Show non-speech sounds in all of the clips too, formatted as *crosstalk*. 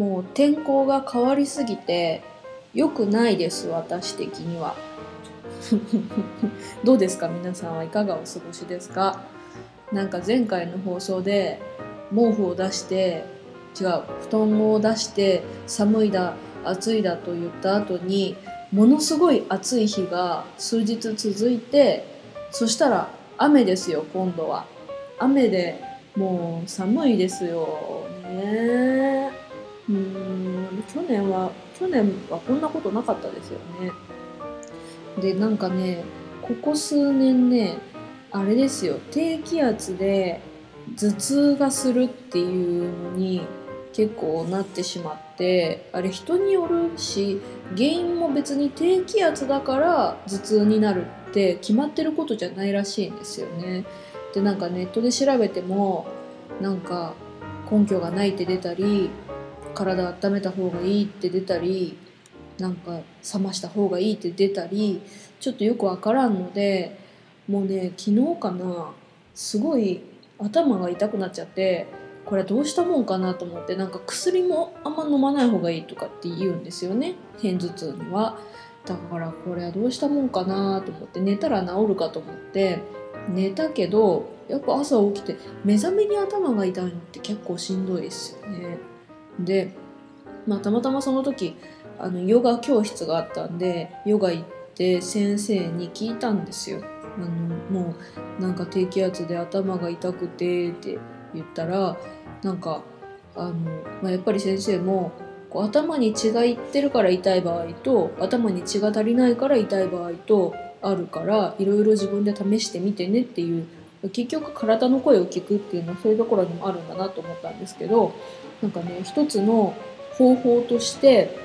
もう天候が変わりすぎて良くないです私的には。*laughs* どうですか？皆さんはいかがお過ごしですか？なんか前回の放送で毛布を出して違う布団を出して寒いだ暑いだと言った後にものすごい暑い日が数日続いてそしたら雨ですよ今度は。雨でもう寒いですよね。去年は去年はこんなことなかったですよねでなんかねここ数年ねあれですよ低気圧で頭痛がするっていうのに結構なってしまってあれ人によるし原因も別に低気圧だから頭痛になるって決まってることじゃないらしいんですよね。でなんかネットで調べてもなんか根拠がないって出たり体温めた方がいいって出たりなんか冷ました方がいいって出たりちょっとよくわからんのでもうね昨日かなすごい頭が痛くなっちゃってこれどうしたもんかなと思ってなんか薬もあんま飲まない方がいいとかって言うんですよね片頭痛には。だからこれはどうしたもんかなと思って寝たら治るかと思って寝たけどやっぱ朝起きて目覚めに頭が痛いのって結構しんどいですよね。で、まあ、たまたまその時あのヨガ教室があったんでヨガ行って先生に聞いたんですよ。あのもうなんか低気圧で頭が痛くてって言ったらなんかあの、まあ、やっぱり先生もこう頭に血がいってるから痛い場合と頭に血が足りないから痛い場合とあるからいろいろ自分で試してみてねっていう結局体の声を聞くっていうのはそういうところにもあるんだなと思ったんですけどなんかね一つの方法として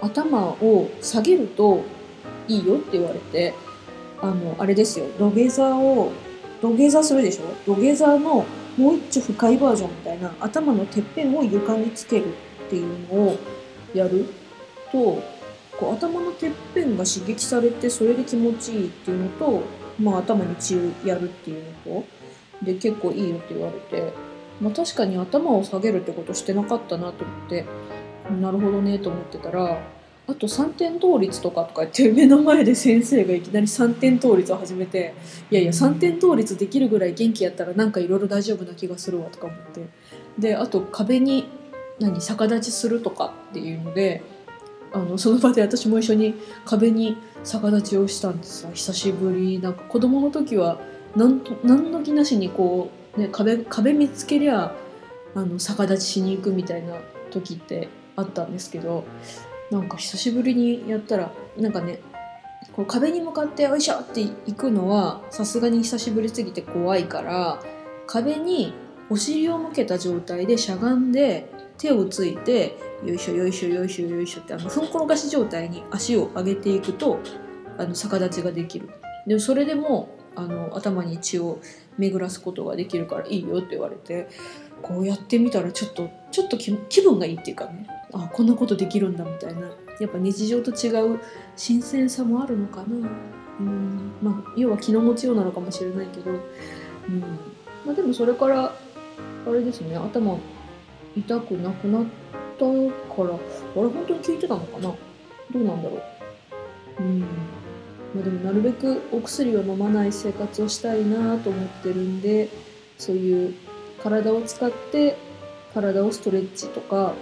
頭を下げるといいよって言われてあのあれですよ。土下座を土下座するでしょ？土下座のもう一丁深いバージョンみたいな頭のてっぺんを床につけるっていうのをやるとこう頭のてっぺんが刺激されてそれで気持ちいいっていうのと、まあ、頭に血をやるっていうのとで結構いいよって言われて、まあ、確かに頭を下げるってことしてなかったなと思ってなるほどねと思ってたらあと3点倒立とかとか言って目の前で先生がいきなり3点倒立を始めていやいや3点倒立できるぐらい元気やったらなんかいろいろ大丈夫な気がするわとか思って。であと壁に何逆立ちするとかっていうのであのその場で私も一緒に壁に逆立ちをしたんですよ。久しぶりなんか子供の時は何と何の気なしにこう、ね、壁壁見つけりゃあの逆立ちしに行くみたいな時ってあったんですけどなんか久しぶりにやったらなんかねこう壁に向かってよいしょって行くのはさすがに久しぶりすぎて怖いから壁にお尻を向けた状態でしゃがんで手をついてよいしょよいしょよいしょよいしょってあのふん転がし状態に足を上げていくとあの逆立ちができる。でそれでもあの頭に血を巡らすことができるからいいよって言われてこうやってみたらちょっとちょっと気分がいいっていうかね。あこんなことできるんだみたいな。やっぱ日常と違う新鮮さもあるのかな。うん。まあ要は気の持ちようなのかもしれないけど、うん。まあ、でもそれからあれですね。頭痛くなくなったからあれ本当に効いてたのかな？どうなんだろう？うん。まあでもなるべくお薬を飲まない生活をしたいなと思ってるんでそういう体を使って体をストレッチとか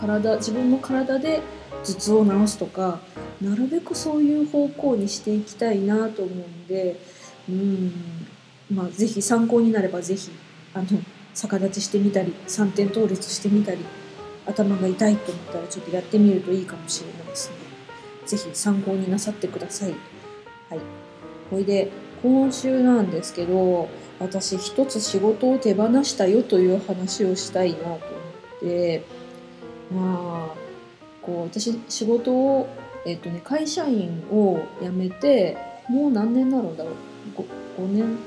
体自分の体で頭痛を治すとかなるべくそういう方向にしていきたいなと思うんでうん。まあ是非参考になれば是非あの逆立ちしてみたり三点倒立してみたり頭が痛いと思ったらちょっとやってみるといいかもしれないですね。是非参考になさってください。はい。これで今週なんですけど私一つ仕事を手放したよという話をしたいなと思ってまあこう私仕事を、えっとね、会社員を辞めてもう何年だろうだろう 5, 5年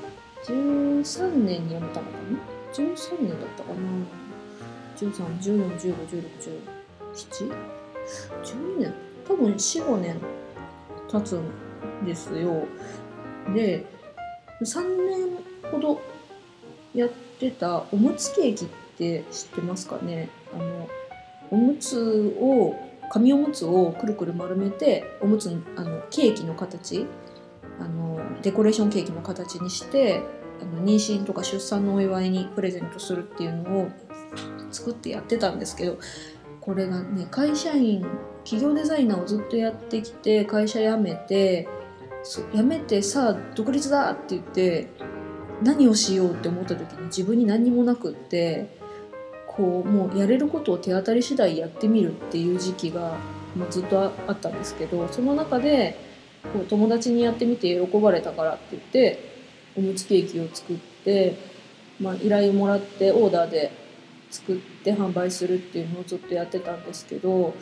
13年に辞めたのかな？13年だったかな。131415161712年。多分45年経つんですよ。で3年ほどやってたおむつケーキって知ってますかね？あのおむつを紙おむつをくるくる丸めておむつあのケーキの形あのデコレーションケーキの形にしてあの妊娠とか出産のお祝いにプレゼントするっていうのを作ってやってたんですけどこれがね会社員企業デザイナーをずっとやってきて会社辞めて辞めてさあ独立だって言って何をしようって思った時に自分に何もなくってこうもうやれることを手当たり次第やってみるっていう時期が、まあ、ずっとあったんですけどその中でこう友達にやってみて喜ばれたからって言っておむつケーキを作って、まあ、依頼をもらってオーダーで作って販売するっていうのをずっとやってたんですけど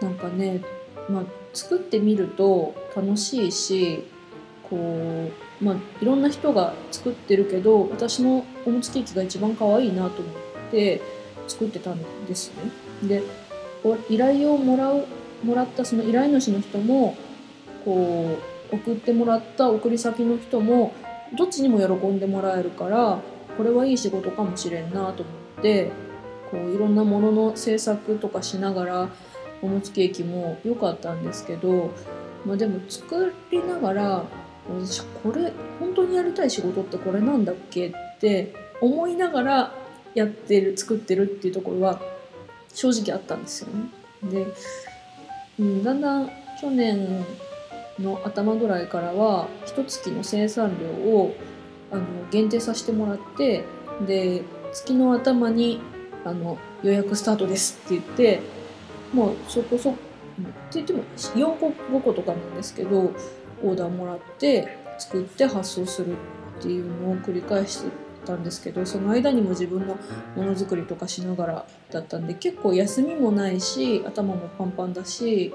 なんかね、まあ、作ってみると楽しいしこう、まあ、いろんな人が作ってるけど私のおむつケーキが一番可愛いなと思って作ってたんですね。で依頼をもらうもらったその依頼主の人もこう送ってもらった送り先の人もどっちにも喜んでもらえるからこれはいい仕事かもしれんなと思ってこういろんなものの制作とかしながらおむつケーキも良かったんですけど、まあ、でも作りながら私これ本当にやりたい仕事ってこれなんだっけって思いながらやってる作ってるっていうところは正直あったんですよね。で、うん、だんだん去年の頭ぐらいからは一月の生産量をあの限定させてもらってで月の頭にあの予約スタートですって言ってもうそこそこって言っても4個5個とかなんですけどオーダーもらって作って発送するっていうのを繰り返してたんですけどその間にも自分のものづくりとかしながらだったんで結構休みもないし頭もパンパンだし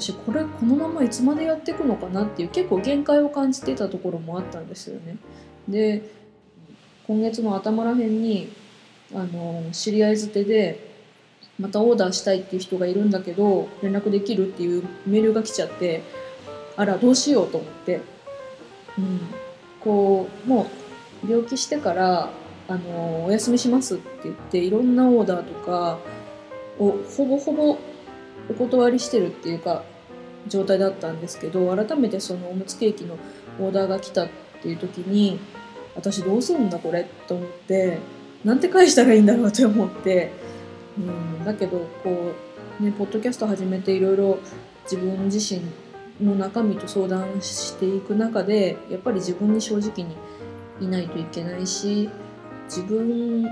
私これこのままいつまでやっていくのかなっていう結構限界を感じてたところもあったんですよね。で今月の頭らへんにあの知り合いづてでまたオーダーしたいっていう人がいるんだけど連絡できるっていうメールが来ちゃってあらどうしようと思って、うん、こうもう病気してからあのお休みしますって言っていろんなオーダーとかをほぼほぼお断りしてるっていうか状態だったんですけど改めてそのおむつケーキのオーダーが来たっていう時に私どうすんだこれと思ってなんて返したらいいんだろうって思って、うん、だけどこうねポッドキャスト始めていろいろ自分自身の中身と相談していく中でやっぱり自分に正直にいないといけないし自分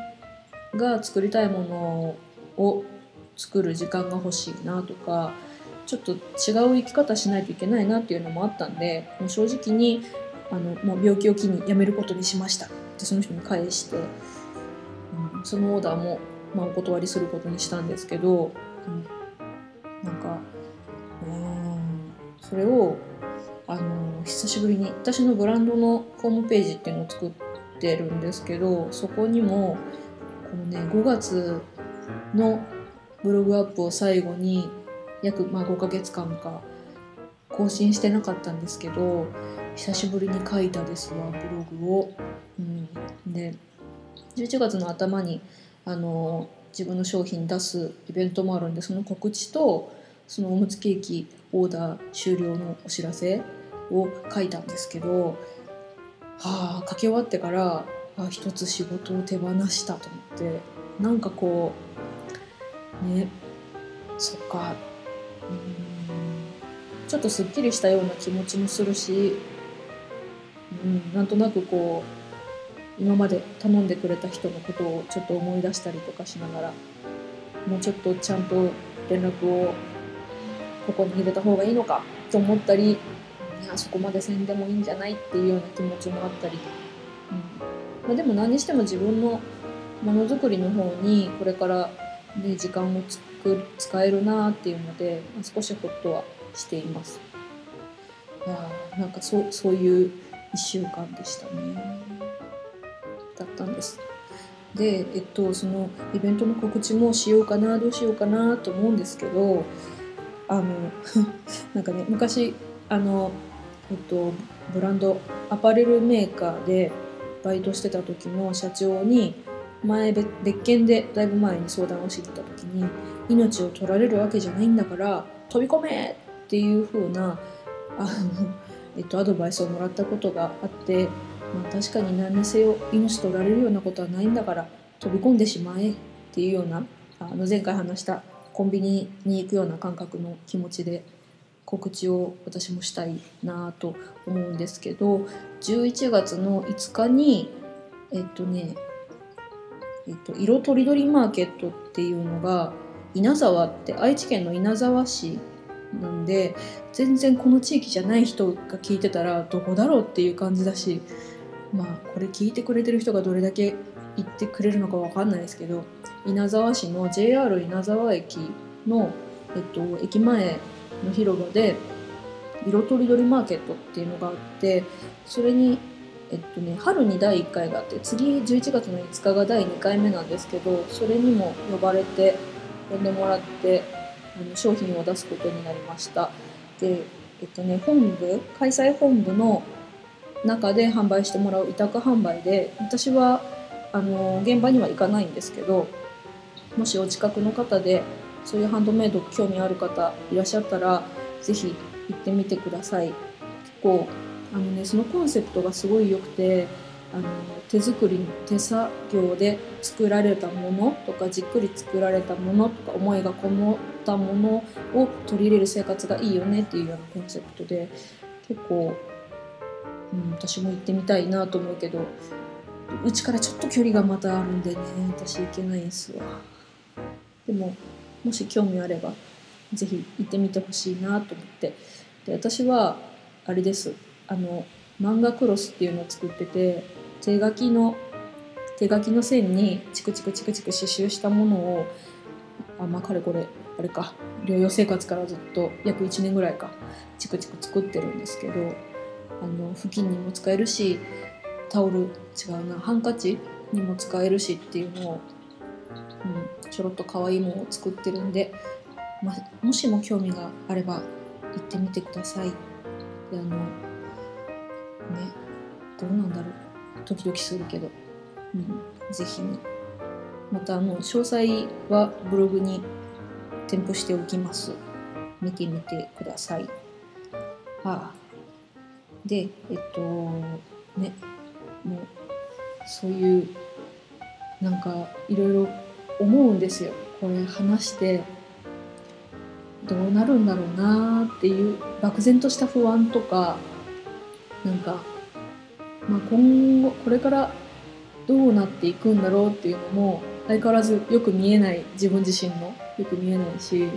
が作りたいものを作る時間が欲しいなとかちょっと違う生き方しないといけないなっていうのもあったんでもう正直にあのもう病気を機に辞めることにしました。ってその人に返して、うん、そのオーダーも、まあ、お断りすることにしたんですけど、うん、なんかうんそれをあの久しぶりに私のブランドのホームページっていうのを作ってるんですけどそこにもこのね5月のブログアップを最後に約、まあ、5ヶ月間か更新してなかったんですけど久しぶりに書いたですわブログを。うん、で11月の頭にあの自分の商品出すイベントもあるんでその告知とそのおむつケーキオーダー終了のお知らせを書いたんですけどはあ書き終わってからあ一つ仕事を手放したと思ってなんかこうね。そっか。うん。ちょっとすっきりしたような気持ちもするし、うん、なんとなくこう今まで頼んでくれた人のことをちょっと思い出したりとかしながらもうちょっとちゃんと連絡をここに入れた方がいいのかと思ったりいやそこまでせんでもいいんじゃないっていうような気持ちもあったり、うん。まあ、でも何にしても自分のものづくりの方にこれからで時間をつく使えるなっていうので、まあ、少しほっとはしています。いやなんかそうそういう1週間でしたね。だったんです。でえっとそのイベントの告知もしようかなどうしようかなと思うんですけどあの *laughs* なんかね昔あのえっとブランドアパレルメーカーでバイトしてた時の社長に前別別件でだいぶ前に相談をしてた時に命を取られるわけじゃないんだから飛び込めっていう風なあの、えっと、アドバイスをもらったことがあって、まあ、確かに何にせよ命取られるようなことはないんだから飛び込んでしまえっていうようなあの前回話したコンビニに行くような感覚の気持ちで告知を私もしたいなと思うんですけど11月の5日にえっとねえっと、色とりどりマーケットっていうのが稲沢って愛知県の稲沢市なんで全然この地域じゃない人が聞いてたらどこだろうっていう感じだしまあこれ聞いてくれてる人がどれだけ言ってくれるのかわかんないですけど稲沢市の JR 稲沢駅の、えっと、駅前の広場で色とりどりマーケットっていうのがあってそれにえっとね、春に第1回があって次11月の5日が第2回目なんですけどそれにも呼ばれて呼んでもらってあの商品を出すことになりました。でえっとね本部開催本部の中で販売してもらう委託販売で私はあの現場には行かないんですけどもしお近くの方でそういうハンドメイド興味ある方いらっしゃったら是非行ってみてください。結構あのねそのコンセプトがすごい良くてあの手作りの手作業で作られたものとかじっくり作られたものとか思いがこもったものを取り入れる生活がいいよねっていうようなコンセプトで結構、うん、私も行ってみたいなと思うけどうちからちょっと距離がまたあるんでね私行けないんすわ。でももし興味あればぜひ行ってみてほしいなと思って。で私はあれです。あの漫画クロスっていうのを作ってて手書きの手書きの線にチクチクチクチク刺繍したものをあまあかれこれあれか療養生活からずっと約1年ぐらいかチクチク作ってるんですけどあの布巾にも使えるしタオル違うなハンカチにも使えるしっていうのを、うん、ちょろっと可愛いものを作ってるんで、ま、もしも興味があれば行ってみてください。であのどうなんだろう。ドキドキするけど、うん、ぜひね。またあの詳細はブログに添付しておきます。見てみてください。はあ。でえっとね。もうそういうなんかいろいろ思うんですよ。これ話してどうなるんだろうなっていう漠然とした不安とかなんか、まあ、今後これからどうなっていくんだろうっていうのも相変わらずよく見えない自分自身もよく見えないし、うん、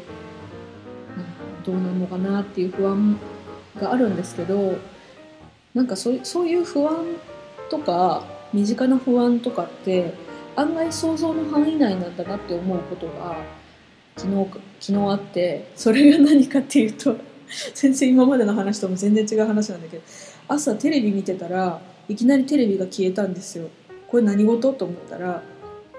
どうなるのかなっていう不安があるんですけどなんかそうそういう不安とか身近な不安とかって案外想像の範囲内なんだなって思うことが昨日昨日あってそれが何かっていうと *laughs* 全然今までの話とも全然違う話なんだけど朝テレビ見てたらいきなりテレビが消えたんですよ。これ何事？と思ったら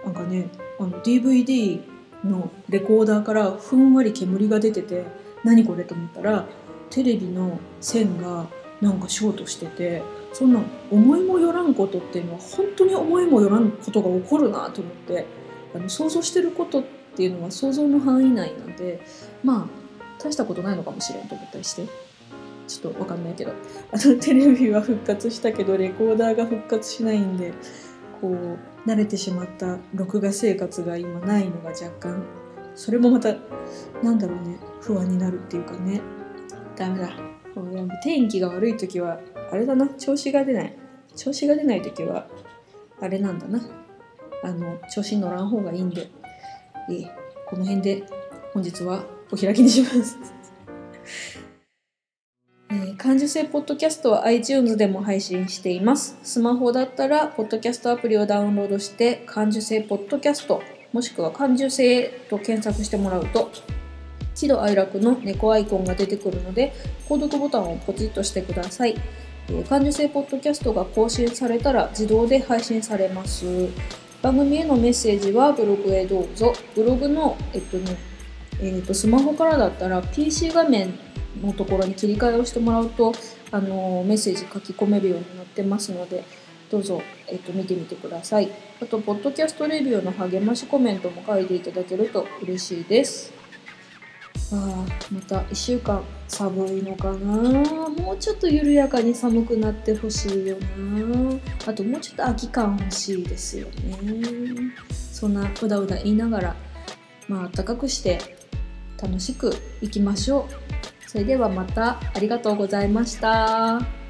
なんかねあの DVD のレコーダーからふんわり煙が出てて何これ？と思ったらテレビの線がなんかショートしててそんな思いもよらんことっていうのは本当に思いもよらんことが起こるなと思ってあの想像してることっていうのは想像の範囲内なんでまあ大したことないのかもしれんと思ったりして。ちょっとわかんないけど。あのテレビは復活したけどレコーダーが復活しないんでこう慣れてしまった録画生活が今ないのが若干それもまたなんだろうね不安になるっていうかね。ダメだ。もう天気が悪い時はあれだな。調子が出ない。調子が出ない時はあれなんだな。あの調子に乗らん方がいいんで。えーこの辺で本日はお開きにします。感受性ポッドキャストは iTunes でも配信しています。スマホだったら、ポッドキャストアプリをダウンロードして、感受性ポッドキャストもしくは感受性と検索してもらうと喜怒哀楽の猫アイコンが出てくるので購読ボタンをポチッとしてください。感受性ポッドキャストが更新されたら自動で配信されます。番組へのメッセージはブログへどうぞ。ブログの、えっとね、えーと、スマホからだったら PC 画面のところに切り替えをしてもらうとあのメッセージ書き込めるようになってますのでどうぞ、えーと、見てみてください。あとポッドキャストレビューの励ましコメントも書いていただけると嬉しいです。あまた1週間寒いのかな。もうちょっと緩やかに寒くなってほしいよな。あともうちょっと秋感欲しいですよね。そんなうだうだ言いながらまあ暖かくして楽しくいきましょう。それではまたありがとうございました。